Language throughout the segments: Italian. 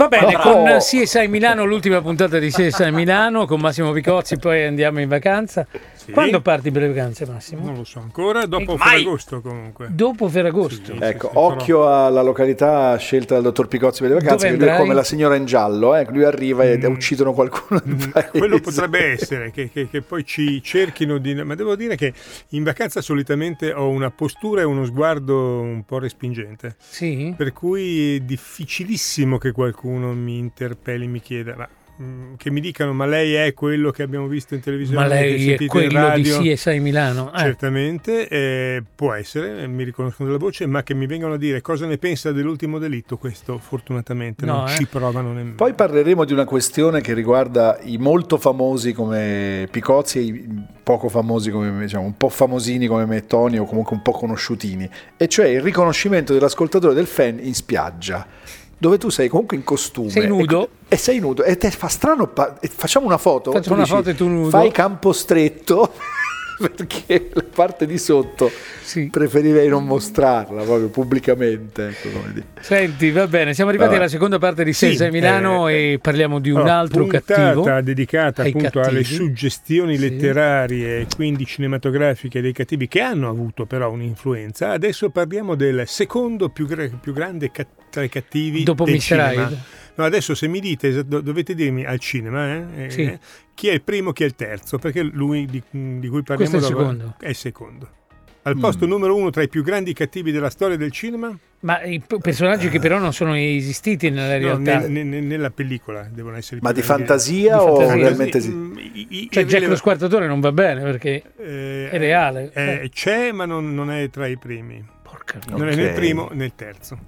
Va bene, No. con CSI Milano, l'ultima puntata di CSI Milano, con Massimo Picozzi, poi andiamo in vacanza. Quando parti per le vacanze, Massimo? Non lo so ancora, dopo Mai. Ferragosto comunque. Dopo Ferragosto. Ecco, occhio alla località scelta dal dottor Picozzi per le vacanze, Dove che lui è come la signora in giallo, eh, lui arriva e uccidono qualcuno. paese. Quello potrebbe essere, che, che- che poi ci cerchino di... Ma devo dire che in vacanza solitamente ho una postura e uno sguardo un po' respingente. Sì? Per cui è difficilissimo che qualcuno mi interpelli, mi chieda... Ma, mm, che mi dicano ma lei è quello che abbiamo visto in televisione Ma lei è quello di radio?" CSI Milano. Eh. Certamente, eh, può essere, mi riconoscono della voce, ma che mi vengano a dire cosa ne pensa dell'ultimo delitto, questo fortunatamente No, non eh. ci provano nemmeno. Poi parleremo di una questione che riguarda i molto famosi come Picozzi e i poco famosi come me, diciamo, un po' famosini come me e Tony o comunque un po' conosciutini, e cioè il riconoscimento dell'ascoltatore del fan in spiaggia. Dove tu sei comunque in costume Sei nudo. e, e sei nudo e te fa strano. pa- facciamo una foto. Faccio tu una dici, foto e tu nudo. Fai campo stretto perché la parte di sotto preferirei non mostrarla proprio pubblicamente. Ecco, come dire. Senti, va bene, siamo arrivati Vabbè. alla seconda parte di Sì, CSI Milano eh, e parliamo di un Allora, altro puntata cattivo. dedicata ai appunto alle cattivi. suggestioni Sì. letterarie e quindi cinematografiche dei cattivi che hanno avuto però un'influenza. Adesso parliamo del secondo più, gra- più grande ca- tra i cattivi Dopo del Mr. cinema. Hyde. No, adesso se mi dite, dovete dirmi al cinema eh, eh, Sì. chi è il primo, chi è il terzo, perché lui di, di cui parliamo Questo è il dopo- secondo. è il secondo. Al posto numero uno tra i più grandi cattivi della storia del cinema? Ma i personaggi che però non sono esistiti nella No, realtà. ne- ne- nella pellicola devono essere Ma di fantasia Di o fantasia. realmente sì? Mm, Cioè, Jack lo squartatore non va bene perché Eh, è reale. eh, c'è, ma non, non è tra i primi. Porca Non è Ok. nel primo, nel terzo.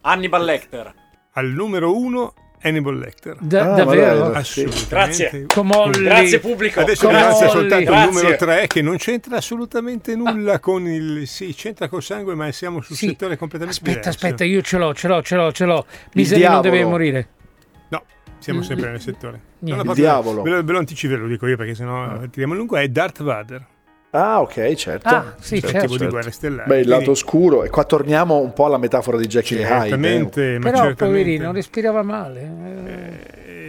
Hannibal Lecter. Al numero uno, Hannibal Lecter. Da- Ah, davvero? Assolutamente. Grazie. Comolli. Grazie pubblico. Adesso Comolli. grazie soltanto Grazie. numero 3 che non c'entra assolutamente nulla con il... Sì, c'entra col sangue ma siamo sul Sì. settore completamente Aspetta, diverso. aspetta, io ce l'ho, ce l'ho, ce l'ho, ce l'ho. Misery non deve morire. No, siamo Il- sempre nel settore. Niente. Il diavolo. Ve lo, ve lo anticipo, ve lo dico io perché sennò eh, tiriamo lungo. È Darth Vader. Ah, ok, certo. Ah, sì, Certo, certo. Tipo di guerre stellari. Beh, il lato Quindi- oscuro. E qua torniamo un po' alla metafora di Jackie Hyde. eh. Certamente, ma Però, certamente. poverino, respirava male.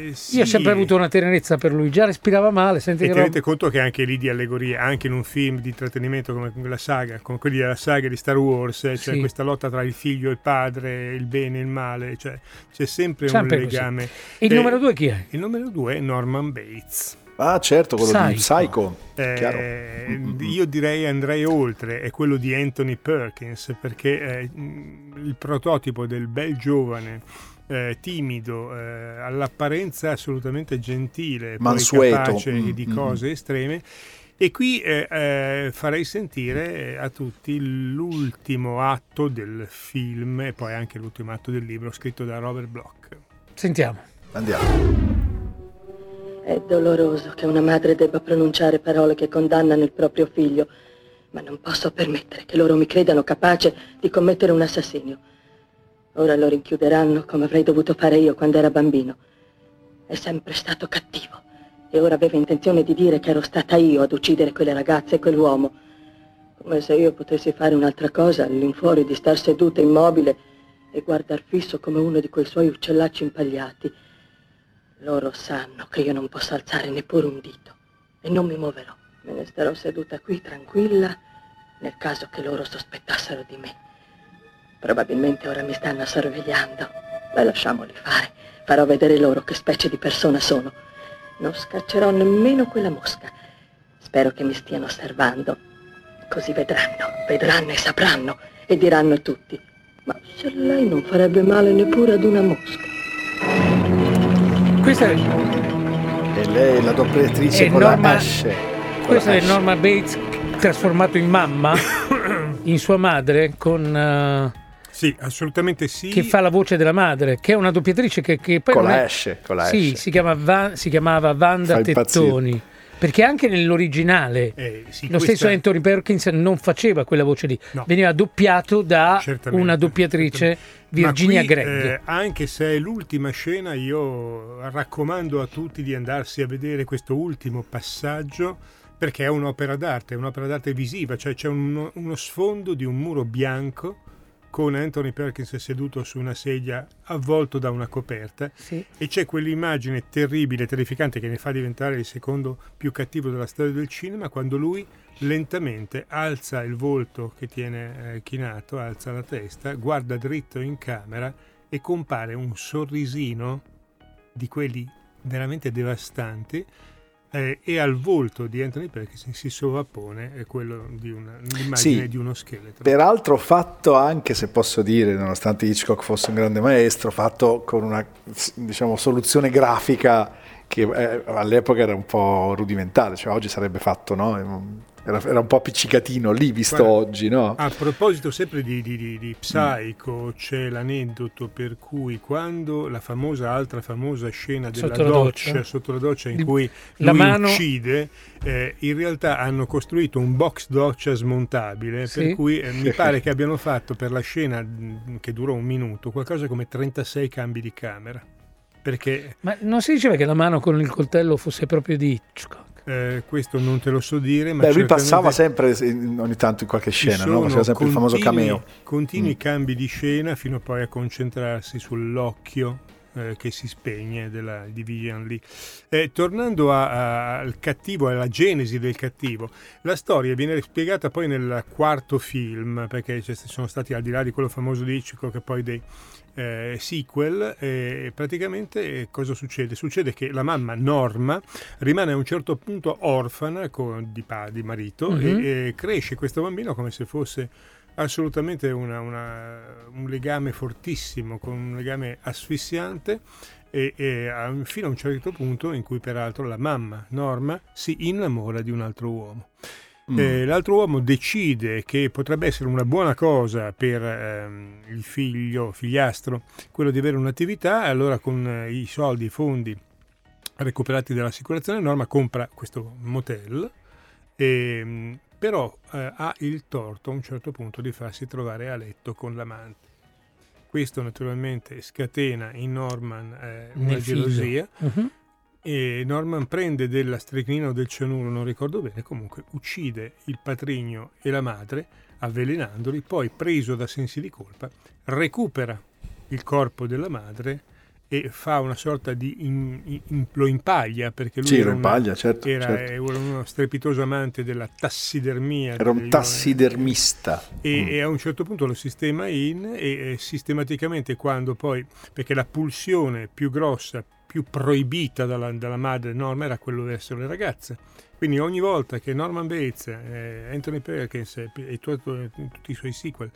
Eh, sì. Io ho sempre avuto una tenerezza per lui, già respirava male. Senti E che tenete roba- conto che anche lì di allegoria, anche in un film di intrattenimento come la saga, come quelli della saga di Star Wars, eh, c'è Sì. questa lotta tra il figlio e il padre, il bene e il male, cioè c'è sempre, Sempre un così. legame. E il Eh, numero due chi è? Il numero due è Norman Bates. Ah, certo, quello di Psycho. Psycho. Chiaro. Eh, io direi andrei oltre, è quello di Anthony Perkins, perché è mm, il prototipo del bel giovane. eh, timido, eh, all'apparenza assolutamente gentile, poi Mansueto. capace Mm, di mm, cose estreme. E qui eh, eh, farei sentire a tutti l'ultimo atto del film e poi anche l'ultimo atto del libro scritto da Robert Bloch. Sentiamo. Andiamo. È doloroso che una madre debba pronunciare parole che condannano il proprio figlio, ma non posso permettere che loro mi credano capace di commettere un assassinio. Ora lo rinchiuderanno come avrei dovuto fare io quando era bambino. È sempre stato cattivo e ora aveva intenzione di dire che ero stata io ad uccidere quelle ragazze e quell'uomo. Come se io potessi fare un'altra cosa all'infuori di star seduta immobile e guardar fisso come uno di quei suoi uccellacci impagliati. Loro sanno che io non posso alzare neppure un dito e non mi muoverò. Me ne starò seduta qui tranquilla nel caso che loro sospettassero di me. Probabilmente ora mi stanno sorvegliando. Ma lasciamoli fare. Farò vedere loro che specie di persona sono. Non scaccerò nemmeno quella mosca. Spero che mi stiano osservando. Così vedranno, vedranno e sapranno e diranno tutti. Ma se lei non farebbe male neppure ad una mosca. Questa è, E lei, la doppiatrice È con Norma- la questo la è. Norma Bates trasformato in mamma, in sua madre, con, eh, Sì, assolutamente sì. che fa la voce della madre, che è una doppiatrice che, che poi Con non la è- Ashe, con la Sì, si, chiama Va- si chiamava Wanda Fa impazzire. Perché anche nell'originale Eh, sì, lo questa- stesso Anthony Perkins non faceva quella voce lì, No. veniva doppiato da Certamente, una doppiatrice Virginia Ma qui, Gregg. eh, anche se è l'ultima scena, io raccomando a tutti di andarsi a vedere questo ultimo passaggio perché è un'opera d'arte, è un'opera d'arte visiva, cioè c'è uno, uno sfondo di un muro bianco con Anthony Perkins seduto su una sedia avvolto da una coperta Sì. e c'è quell'immagine terribile, terrificante che ne fa diventare il secondo più cattivo della storia del cinema quando lui lentamente alza il volto che tiene eh, chinato, alza la testa, guarda dritto in camera e compare un sorrisino di quelli veramente devastanti eh, e al volto di Anthony Perkins si sovrappone quello di una, l'immagine Sì. di uno scheletro. Peraltro fatto anche, se posso dire, nonostante Hitchcock fosse un grande maestro, fatto con una diciamo, soluzione grafica che eh, all'epoca era un po' rudimentale, cioè oggi sarebbe fatto, no? Era, era un po' appiccicatino lì visto Guarda, oggi, no? A proposito sempre di, di, di, di Psycho, c'è l'aneddoto per cui quando la famosa, altra famosa scena della Sotto la doccia, doccia. sotto la doccia in Di- cui la lui mano- uccide, eh, in realtà hanno costruito un box doccia smontabile, Sì. per cui eh, mi pare che abbiano fatto per la scena mh, che durò un minuto qualcosa come 36 cambi di camera. Perché Ma non si diceva che la mano con il coltello fosse proprio di Hitchcock? Eh, questo non te lo so dire, ma Beh, lui passava sempre ogni tanto in qualche scena, no? Faceva sempre il famoso continui- cameo. Continui Mm. cambi di scena fino poi a concentrarsi sull'occhio eh, che si spegne della, di Vivian Lee. Eh, tornando a- a- al cattivo, alla genesi del cattivo, la storia viene spiegata poi nel quarto film, perché ci sono stati al di là di quello famoso di Hitchcock e poi dei eh, sequel, e praticamente eh, cosa succede? Succede che la mamma Norma rimane a un certo punto orfana con- di, di marito Mhm. e, e cresce questo bambino come se fosse assolutamente una- una- un legame fortissimo, con un legame asfissiante e, e a- fino a un certo punto in cui peraltro la mamma Norma si innamora di un altro uomo. Mm. Eh, l'altro uomo decide che potrebbe essere una buona cosa per ehm, il figlio, figliastro, quello di avere un'attività, e allora con eh, i soldi, i fondi recuperati dall'assicurazione, Norma compra questo motel, e, però eh, ha il torto a un certo punto di farsi trovare a letto con l'amante. Questo naturalmente scatena in Norman eh, una gelosia Mhm. E Norman prende della stricnina o del cianuro, non ricordo bene, comunque uccide il patrigno e la madre avvelenandoli, poi preso da sensi di colpa recupera il corpo della madre e fa una sorta di in- in- lo impaglia perché lui Sì, era, lo una- impaglia, certo, era, certo. era uno strepitoso amante della tassidermia Era un tassidermista. e, Mm. e a un certo punto lo sistema in e, e sistematicamente quando poi perché la pulsione più grossa più proibita dalla, dalla madre Norma era quello verso le ragazze quindi ogni volta che Norman Bates eh, Anthony Perkins e, e tu- tu- tutti i suoi sequel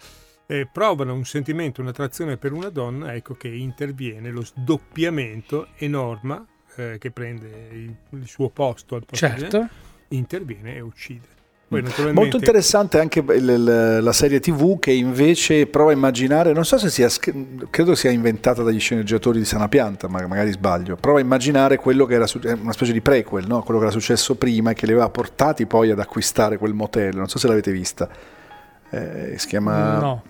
eh, provano un sentimento, un'attrazione per una donna, ecco che interviene lo sdoppiamento e Norma, eh, che prende il, il suo posto al posto di- Certo. interviene e uccide. Poi, naturalmente, Molto interessante anche la serie TV che invece prova a immaginare, non so se sia, credo sia inventata dagli sceneggiatori di Sana Pianta, ma magari sbaglio, prova a immaginare quello che era è una specie di prequel, no? quello che era successo prima e che li aveva portati poi ad acquistare quel motel, non so se l'avete vista. Eh, si chiama... No.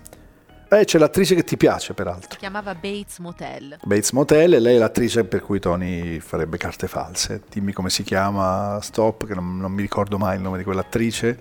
Eh, c'è l'attrice che ti piace peraltro. Si chiamava Bates Motel. Bates Motel e lei è l'attrice per cui Tony farebbe carte false. Dimmi come si chiama, stop, che non, non mi ricordo mai il nome di quell'attrice.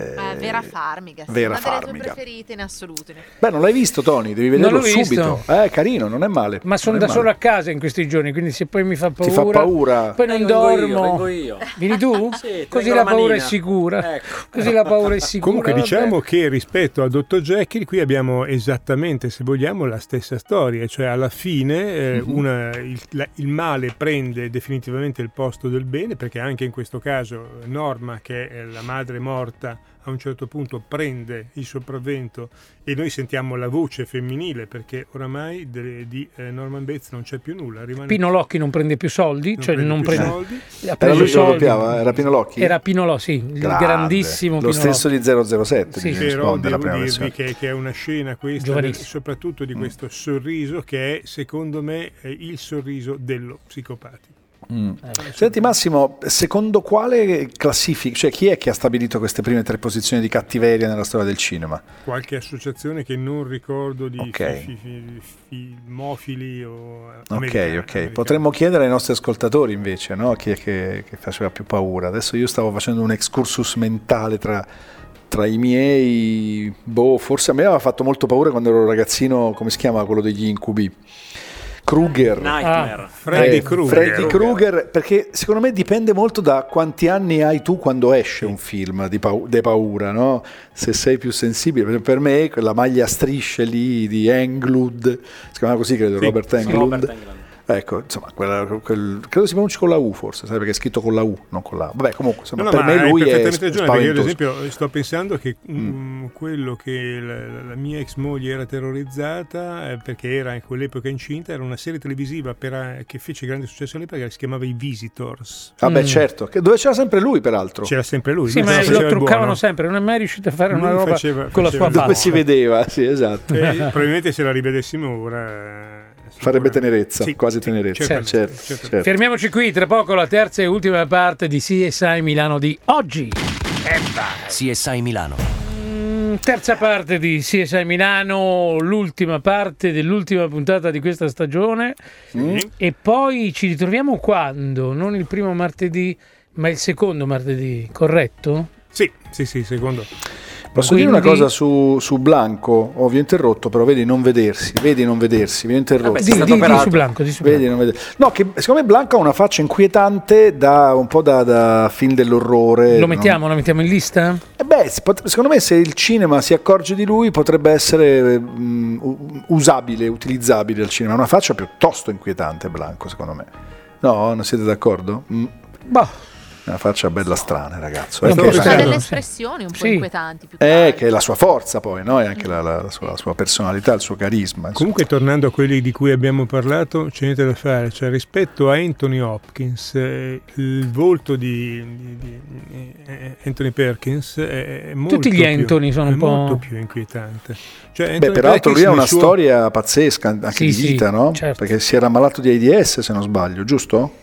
Eh, Eh, Vera Farmiga, sì, Vera una delle Farmiga. tue preferite in assoluto. Beh, non l'hai visto Tony, devi Non vederlo subito. Eh, carino, non è male. Ma sono da è solo male. a casa in questi giorni, quindi se poi mi fa paura... Ti fa paura? Poi non Vengo io, dormo. vengo io. Vieni tu? Sì, Così la la paura è sicura. Ecco. Così la paura è sicura. Comunque vabbè. diciamo che rispetto a Dottor Jekyll qui abbiamo esattamente, se vogliamo, la stessa storia, cioè alla fine eh, Mhm. una- il, la- il male prende definitivamente il posto del bene, perché anche in questo caso Norma, che è la madre morta, a un certo punto prende il sopravvento e noi sentiamo la voce femminile, perché oramai de- di eh, Norman Bates non c'è più nulla, rimane Pino Locchi non prende più soldi, non cioè prende non più prende... soldi. Ha preso lui che lo soldi. doppiava? Era Pino Locchi? Era Pino Locchi, sì, il Grande. grandissimo Lo Pino stesso Locchi. di 007 Sì. Però devo prima dirvi che, che è una scena questa, soprattutto di questo sorriso che è secondo me è il sorriso dello psicopatico. Mm. Senti Massimo, secondo quale classifica, cioè chi è che ha stabilito queste prime tre posizioni di cattiveria nella storia del cinema? Qualche associazione che non ricordo di Ok. fi- fi- fi- filmofili o Ok, americani, ok. americani. Potremmo chiedere ai nostri ascoltatori invece, no? Chi è che, che faceva più paura? Adesso io stavo facendo un excursus mentale tra tra i miei, boh, forse a me aveva fatto molto paura quando ero ragazzino, come si chiama quello degli incubi? Kruger. Nightmare. Ah, Freddy Eh, Krueger. Freddy Krueger, perché secondo me dipende molto da quanti anni hai tu quando esce un film di pau- de paura, no? Se sei più sensibile, per- per me quella maglia a strisce lì di Englund, si chiama così credo, Sì, Robert sì, Englund. Robert Englund. Ecco, insomma, quella- quel- credo si pronunci con la U forse, sai perché è scritto con la U, non con la A. Vabbè, comunque, insomma, No, no, per ma me lui è perfettamente ragione, io ad esempio sto pensando che mm, quello che la, la mia ex moglie era terrorizzata eh, perché era in quell'epoca incinta era una serie televisiva per, eh, che fece grande successo all'epoca che si chiamava I Visitors. Vabbè, Mm. certo, che- dove c'era sempre lui peraltro. C'era sempre lui. Sì, ma lo truccavano buono. sempre, non è mai riuscito a fare una Lui roba faceva- con la faceva- sua dove faccia. si vedeva, sì, esatto. Eh, probabilmente se la rivedessimo ora eh, Farebbe tenerezza, Sì, quasi sì, tenerezza. certamente, Certo, certamente. certo. Fermiamoci qui, tra poco la terza e ultima parte di CSI Milano di oggi. CSI Milano. Mm, Terza parte di CSI Milano, l'ultima parte dell'ultima puntata di questa stagione. Mm? E poi ci ritroviamo quando? Non il primo martedì, ma il secondo martedì, corretto? Sì, sì, sì, secondo. Posso dire una Quindi- cosa su, su Blanco? Oh, vi ho interrotto, però vedi non vedersi, vedi non vedersi, vi ho interrotto. Vabbè, Di, di- di su Blanco, di su Vedi, Blanco. non vede- No, che secondo me Blanco ha una faccia inquietante da un po' da, da film dell'orrore. Lo no? mettiamo, lo mettiamo in lista? Eh beh, secondo me se il cinema si accorge di lui potrebbe essere mm, u- usabile, utilizzabile al cinema. Ha una faccia piuttosto inquietante Blanco, secondo me. No, non siete d'accordo? Mm, Boh, Una faccia bella strana, ragazzo. Eh, che- Ha delle espressioni un po' Sì. inquietanti. Più Eh, che è la sua forza poi, no? E anche la, la- la sua, la sua personalità, il suo carisma. insomma. Comunque, tornando a quelli di cui abbiamo parlato, c'è niente da fare. Cioè, rispetto a Anthony Hopkins, eh, il volto di, di- di- eh, Anthony Perkins è, molto Tutti gli più- Anthony sono è un po'- molto più inquietante. Cioè, Beh, peraltro lui ha una suo- storia pazzesca anche Sì, di sì, vita, no? certo. Perché si era ammalato di AIDS, se non sbaglio, giusto?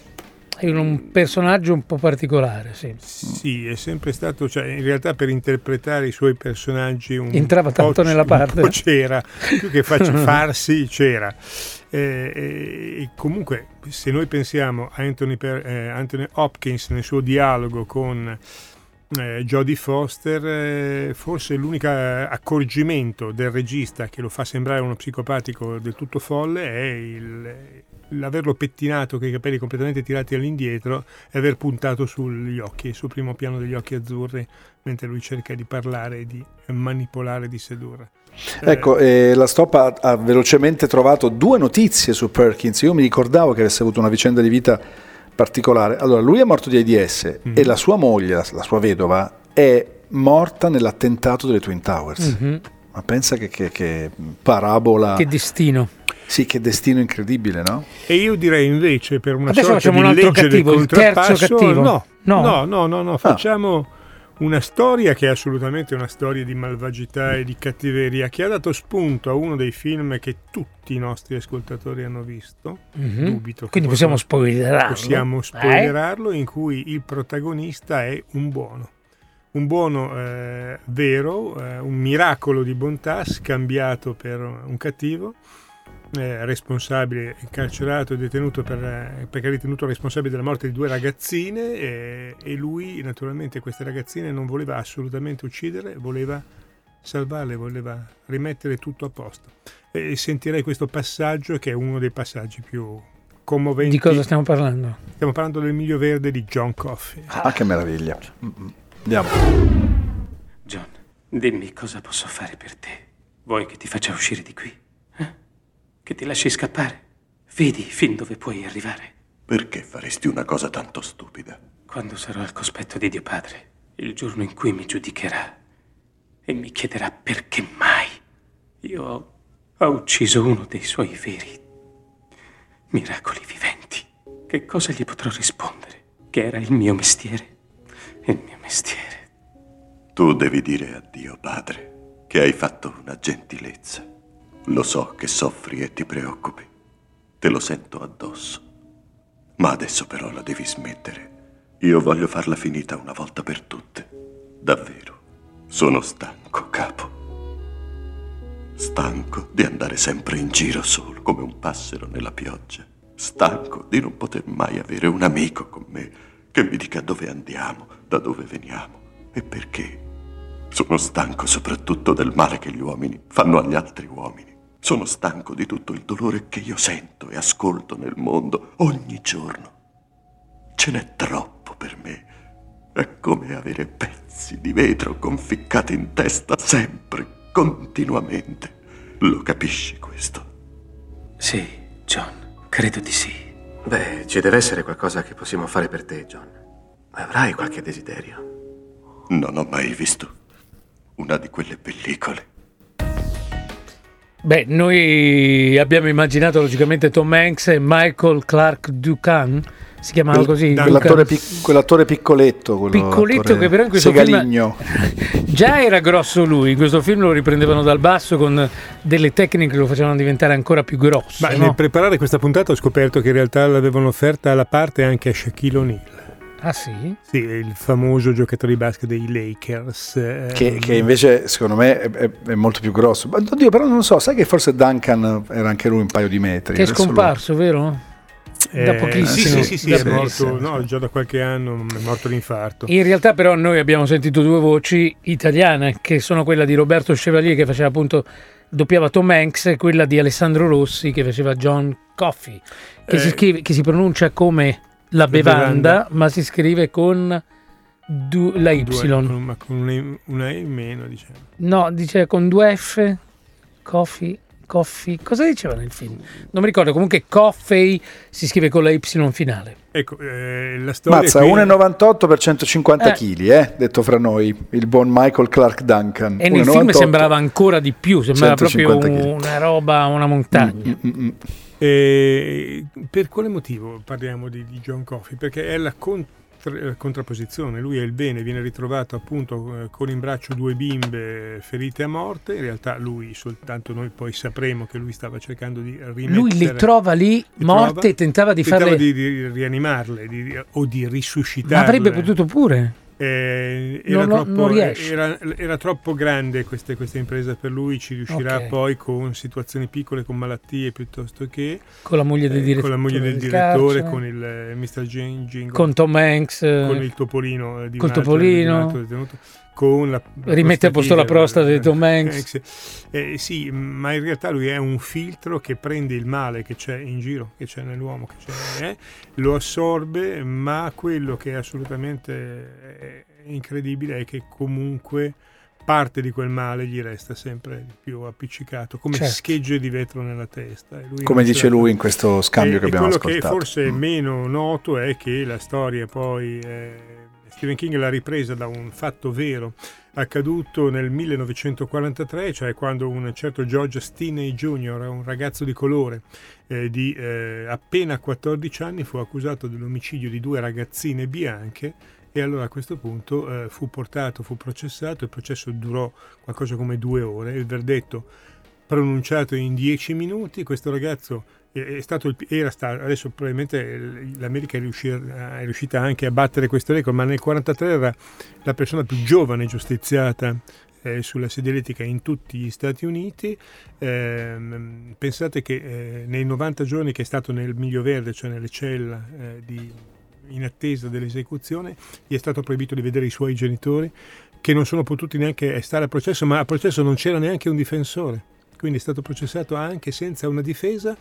È un personaggio un po' particolare, sì. Sì, è sempre stato, cioè in realtà per interpretare i suoi personaggi un Entrava po' tanto nella un parte. po' c'era, più che facci- farsi c'era. Eh, eh, comunque se noi pensiamo a Anthony, Per- eh, Anthony Hopkins nel suo dialogo con eh, Jodie Foster, eh, forse l'unico accorgimento del regista che lo fa sembrare uno psicopatico del tutto folle è il- l'averlo pettinato con i capelli completamente tirati all'indietro e aver puntato sugli occhi, sul primo piano degli occhi azzurri, mentre lui cerca di parlare, di manipolare, di sedurre. Eh, Ecco, eh, la Stop ha, ha velocemente trovato due notizie su Perkins. Io mi ricordavo che avesse avuto una vicenda di vita particolare. Allora, lui è morto di AIDS Mm. e la sua moglie, la, la sua vedova, è morta nell'attentato delle Twin Towers. Mhm. Ma pensa che, che- che parabola, Che destino. Sì, che destino incredibile, no? E io direi invece per una Adesso sorta facciamo di un altro legge cattivo, del il terzo contrappasso, cattivo. No, No. no, no, no, no, facciamo una storia che è assolutamente una storia di malvagità e di cattiveria, che ha dato spunto a uno dei film che tutti i nostri ascoltatori hanno visto. Mhm. Dubito. Quindi possiamo spoilerarlo. Possiamo Eh? spoilerarlo, in cui il protagonista è un buono. Un buono eh, vero, eh, un miracolo di bontà scambiato per un cattivo, eh, responsabile, incarcerato e detenuto per, eh, perché è ritenuto responsabile della morte di due ragazzine eh, e lui naturalmente queste ragazzine non voleva assolutamente uccidere, voleva salvarle, voleva rimettere tutto a posto. E sentirei questo passaggio che è uno dei passaggi più commoventi. Di cosa stiamo parlando? Stiamo parlando del miglio verde di John Coffey. Ah, che meraviglia. Mm-mm. Andiamo. John, dimmi cosa posso fare per te. Vuoi che ti faccia uscire di qui? Che ti lasci scappare? Vedi fin dove puoi arrivare. Perché faresti una cosa tanto stupida? Quando sarò al cospetto di Dio Padre, il giorno in cui mi giudicherà e mi chiederà perché mai io ho, ho ucciso uno dei suoi veri miracoli viventi, che cosa gli potrò rispondere? Che era il mio mestiere? Il mio mestiere. Tu devi dire a Dio Padre che hai fatto una gentilezza. Lo so che soffri e ti preoccupi. Te lo sento addosso. Ma adesso però la devi smettere. Io voglio farla finita una volta per tutte. Davvero. Sono stanco, capo. Stanco di andare sempre in giro solo come un passero nella pioggia. Stanco di non poter mai avere un amico con me che mi dica dove andiamo, da dove veniamo e perché. Sono stanco soprattutto del male che gli uomini fanno agli altri uomini. Sono stanco di tutto il dolore che io sento e ascolto nel mondo ogni giorno. Ce n'è troppo per me. È come avere pezzi di vetro conficcati in testa sempre, continuamente. Lo capisci questo? Sì, John, credo di sì. Beh, ci deve essere qualcosa che possiamo fare per te, John. Avrai qualche desiderio. Non ho mai visto una di quelle pellicole. Beh, noi abbiamo immaginato logicamente Tom Hanks e Michael Clark Ducan, si chiamava così? Quell'attore, pic- quell'attore piccoletto. Piccoletto che però in questo Segaligno. film già era grosso lui, in questo film lo riprendevano dal basso con delle tecniche che lo facevano diventare ancora più grosso. Ma no? nel preparare questa puntata ho scoperto che in realtà l'avevano offerta alla parte anche a Shaquille O'Neal. Ah sì? Sì, il famoso giocatore di basket dei Lakers. Eh, che, che, invece secondo me è, è, è, molto più grosso. Oddio, però non so, sai che forse Duncan era anche lui un paio di metri. Che è scomparso, lo... vero? Da eh, pochissimo. Sì, sì, sì, è morto, no, già da qualche anno è morto l'infarto. In realtà però noi abbiamo sentito due voci italiane, che sono quella di Roberto Chevalier che faceva appunto doppiava Tom Hanks e quella di Alessandro Rossi che faceva John Coffey, che, eh, si, scrive, che si pronuncia come la bevanda, bevanda, ma si scrive con du, la Y. Due, ma con una, una E meno, diciamo. No, dice con due F, coffee, coffee. Cosa diceva nel film? Non mi ricordo, comunque coffee si scrive con la Y finale. Ecco, eh, la storia Mazza, qui... 1,98 per 150 kg, eh. eh, detto fra noi, il buon Michael Clark Duncan. E nel 1,98, film sembrava ancora di più, sembrava proprio una roba, una montagna. Mm, mm, mm. E per quale motivo parliamo di, di John Coffey? Perché è la contra, contrapposizione, lui è il bene, viene ritrovato appunto eh, con in braccio due bimbe ferite a morte, in realtà lui soltanto noi poi sapremo che lui stava cercando di rimettere... Lui le trova lì morte trova, e tentava di tentava farle... Di, di rianimarle di, o di risuscitarle. Ma avrebbe potuto pure. Eh, era, non, troppo, non era, era, troppo, grande questa, questa, impresa per lui, ci riuscirà okay. poi con situazioni piccole, con malattie piuttosto che con la moglie del, eh, con la moglie del, direttore, con il eh, Mr. Jingle, con Tom Hanks, con il topolino eh, di col topolino. Detenuto, con la rimette a posto la prostata di Tom Hanks. Eh, sì, ma in realtà lui è un filtro che prende il male che c'è in giro, che c'è nell'uomo, che c'è, eh, lo assorbe, ma quello che è assolutamente incredibile è che comunque parte di quel male gli resta sempre più appiccicato, come certo. schegge di vetro nella testa. come dice lui in questo scambio e, che abbiamo quello ascoltato. Quello che forse è mm. meno noto è che la storia poi... Eh, Stephen King l'ha ripresa da un fatto vero accaduto nel 1943, cioè quando un certo George Stinney Jr., un ragazzo di colore eh, di eh, appena 14 anni, fu accusato dell'omicidio di due ragazzine bianche e allora a questo punto eh, fu portato, fu processato, il processo durò qualcosa come due ore, il verdetto pronunciato in dieci minuti, questo ragazzo è stato, era stato, adesso probabilmente l'America è riuscita, è riuscita, anche a battere questo record, ma nel 1943 era la persona più giovane giustiziata eh, sulla sedia elettrica in tutti gli Stati Uniti. Eh, pensate che eh, nei 90 giorni che è stato nel Miglio Verde, cioè nelle cella eh, di, in attesa dell'esecuzione, gli è stato proibito di vedere i suoi genitori che non sono potuti neanche stare a processo, ma a processo non c'era neanche un difensore. Quindi è stato processato anche senza una difesa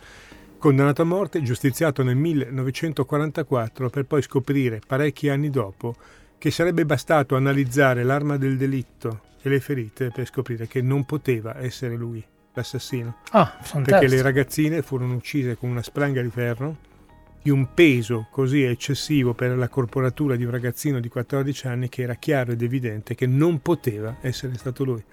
condannato a morte, giustiziato nel 1944 per poi scoprire parecchi anni dopo che sarebbe bastato analizzare l'arma del delitto e le ferite per scoprire che non poteva essere lui l'assassino. Ah, perché le ragazzine furono uccise con una spranga di ferro di un peso così eccessivo per la corporatura di un ragazzino di 14 anni che era chiaro ed evidente che non poteva essere stato lui.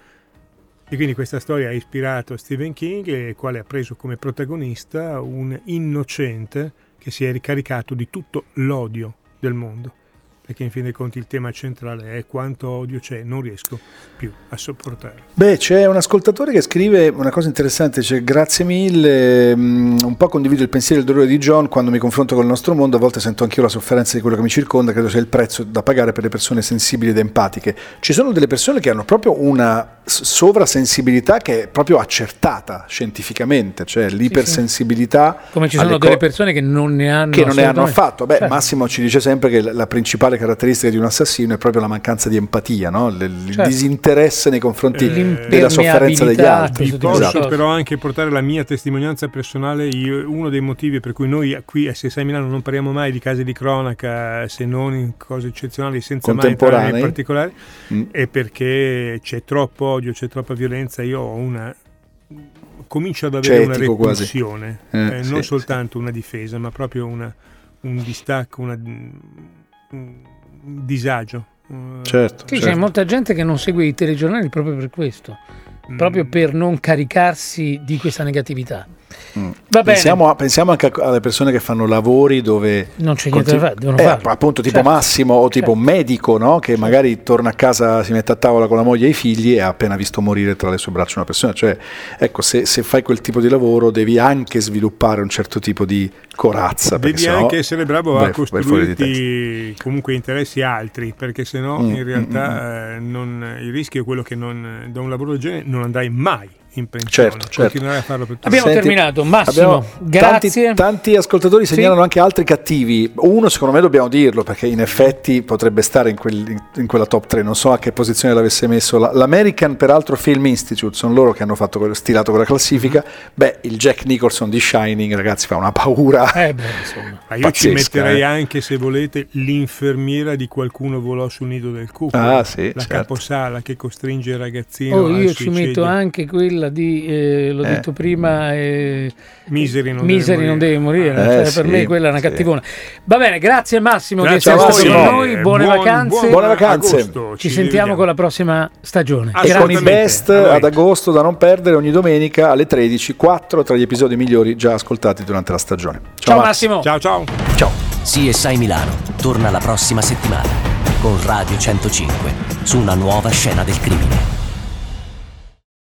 E quindi questa storia ha ispirato Stephen King, il quale ha preso come protagonista un innocente che si è ricaricato di tutto l'odio del mondo perché in fin dei conti il tema centrale è quanto odio c'è, non riesco più a sopportare. Beh, c'è un ascoltatore che scrive una cosa interessante, cioè grazie mille, mm, un po' condivido il pensiero e il dolore di John quando mi confronto con il nostro mondo, a volte sento anch'io la sofferenza di quello che mi circonda, credo sia il prezzo da pagare per le persone sensibili ed empatiche. Ci sono delle persone che hanno proprio una sovrasensibilità che è proprio accertata scientificamente, cioè l'ipersensibilità. Come ci sono delle co- persone che non ne hanno, che non ne hanno affatto. Beh, certo. Massimo ci dice sempre che la principale principale caratteristica di un assassino è proprio la mancanza di empatia, no? il, il Certo. disinteresse nei confronti Eh, della sofferenza degli altri. Vi posso Esatto. però anche portare la mia testimonianza personale. Io- uno dei motivi per cui noi qui a CSI Milano non parliamo mai di casi di cronaca, se non in cose eccezionali, senza mai entrare nei particolari, Mm. è perché c'è troppo odio, c'è troppa violenza. Io ho una. Comincio ad avere una repulsione, Eh, eh, sì, non sì. soltanto una difesa, ma proprio una- un distacco, una- un disagio. Eh, Certo, Sì, c'è certo. molta gente che non segue i telegiornali proprio per questo, Mm. proprio per non caricarsi di questa negatività. Mm. Va bene. Pensiamo, a- pensiamo anche a- alle persone che fanno lavori dove Non c'è niente da fare, eh, appunto tipo Certo. Massimo o tipo un medico no? che magari torna a casa, si mette a tavola con la moglie e i figli e ha appena visto morire tra le sue braccia una persona. Cioè, ecco, se, se fai quel tipo di lavoro devi anche sviluppare un certo tipo di corazza. Devi sennò anche essere bravo vai- a costruirti comunque interessi altri, perché sennò Mm, in realtà eh, non- il rischio è quello che non, da un lavoro del genere non andrai mai in pensione, Certo, certo. continuerai a farlo per. Abbiamo Senti, terminato. Massimo, abbiamo grazie. Tanti, tanti ascoltatori Sì. segnalano anche altri cattivi. Uno, secondo me, dobbiamo dirlo perché in effetti potrebbe stare in, quel- in- in quella top 3. Non so a che posizione l'avesse messo. La- L'American, peraltro, Film Institute sono loro che hanno fatto quello- stilato quella classifica. Beh, il Jack Nicholson di Shining, ragazzi, fa una paura. Eh beh. Ma io ci pazzesca, metterei eh. anche, se volete, l'infermiera di qualcuno volò sul nido del cupo. Ah, sì, la certo. caposala che costringe il ragazzino Oh, io ci suicidio. metto anche quella di, eh, l'ho Eh. detto prima, eh, Miseri non Miseri deve non morire. deve morire. Eh, cioè, per sì, me quella è una sì. cattivona. Va bene, grazie Massimo Grazie che sei stato con Massimo. noi. Buone buon- vacanze. buon Buone vacanze. agosto, Ci, ci sentiamo con la prossima stagione. E con i best A voi. ad agosto da non perdere ogni domenica alle 13, 4 tra gli episodi migliori già ascoltati durante la stagione. Ciao Max. Massimo. Ciao ciao. Ciao. CSI Milano torna la prossima settimana con Radio 105 su una nuova scena del crimine.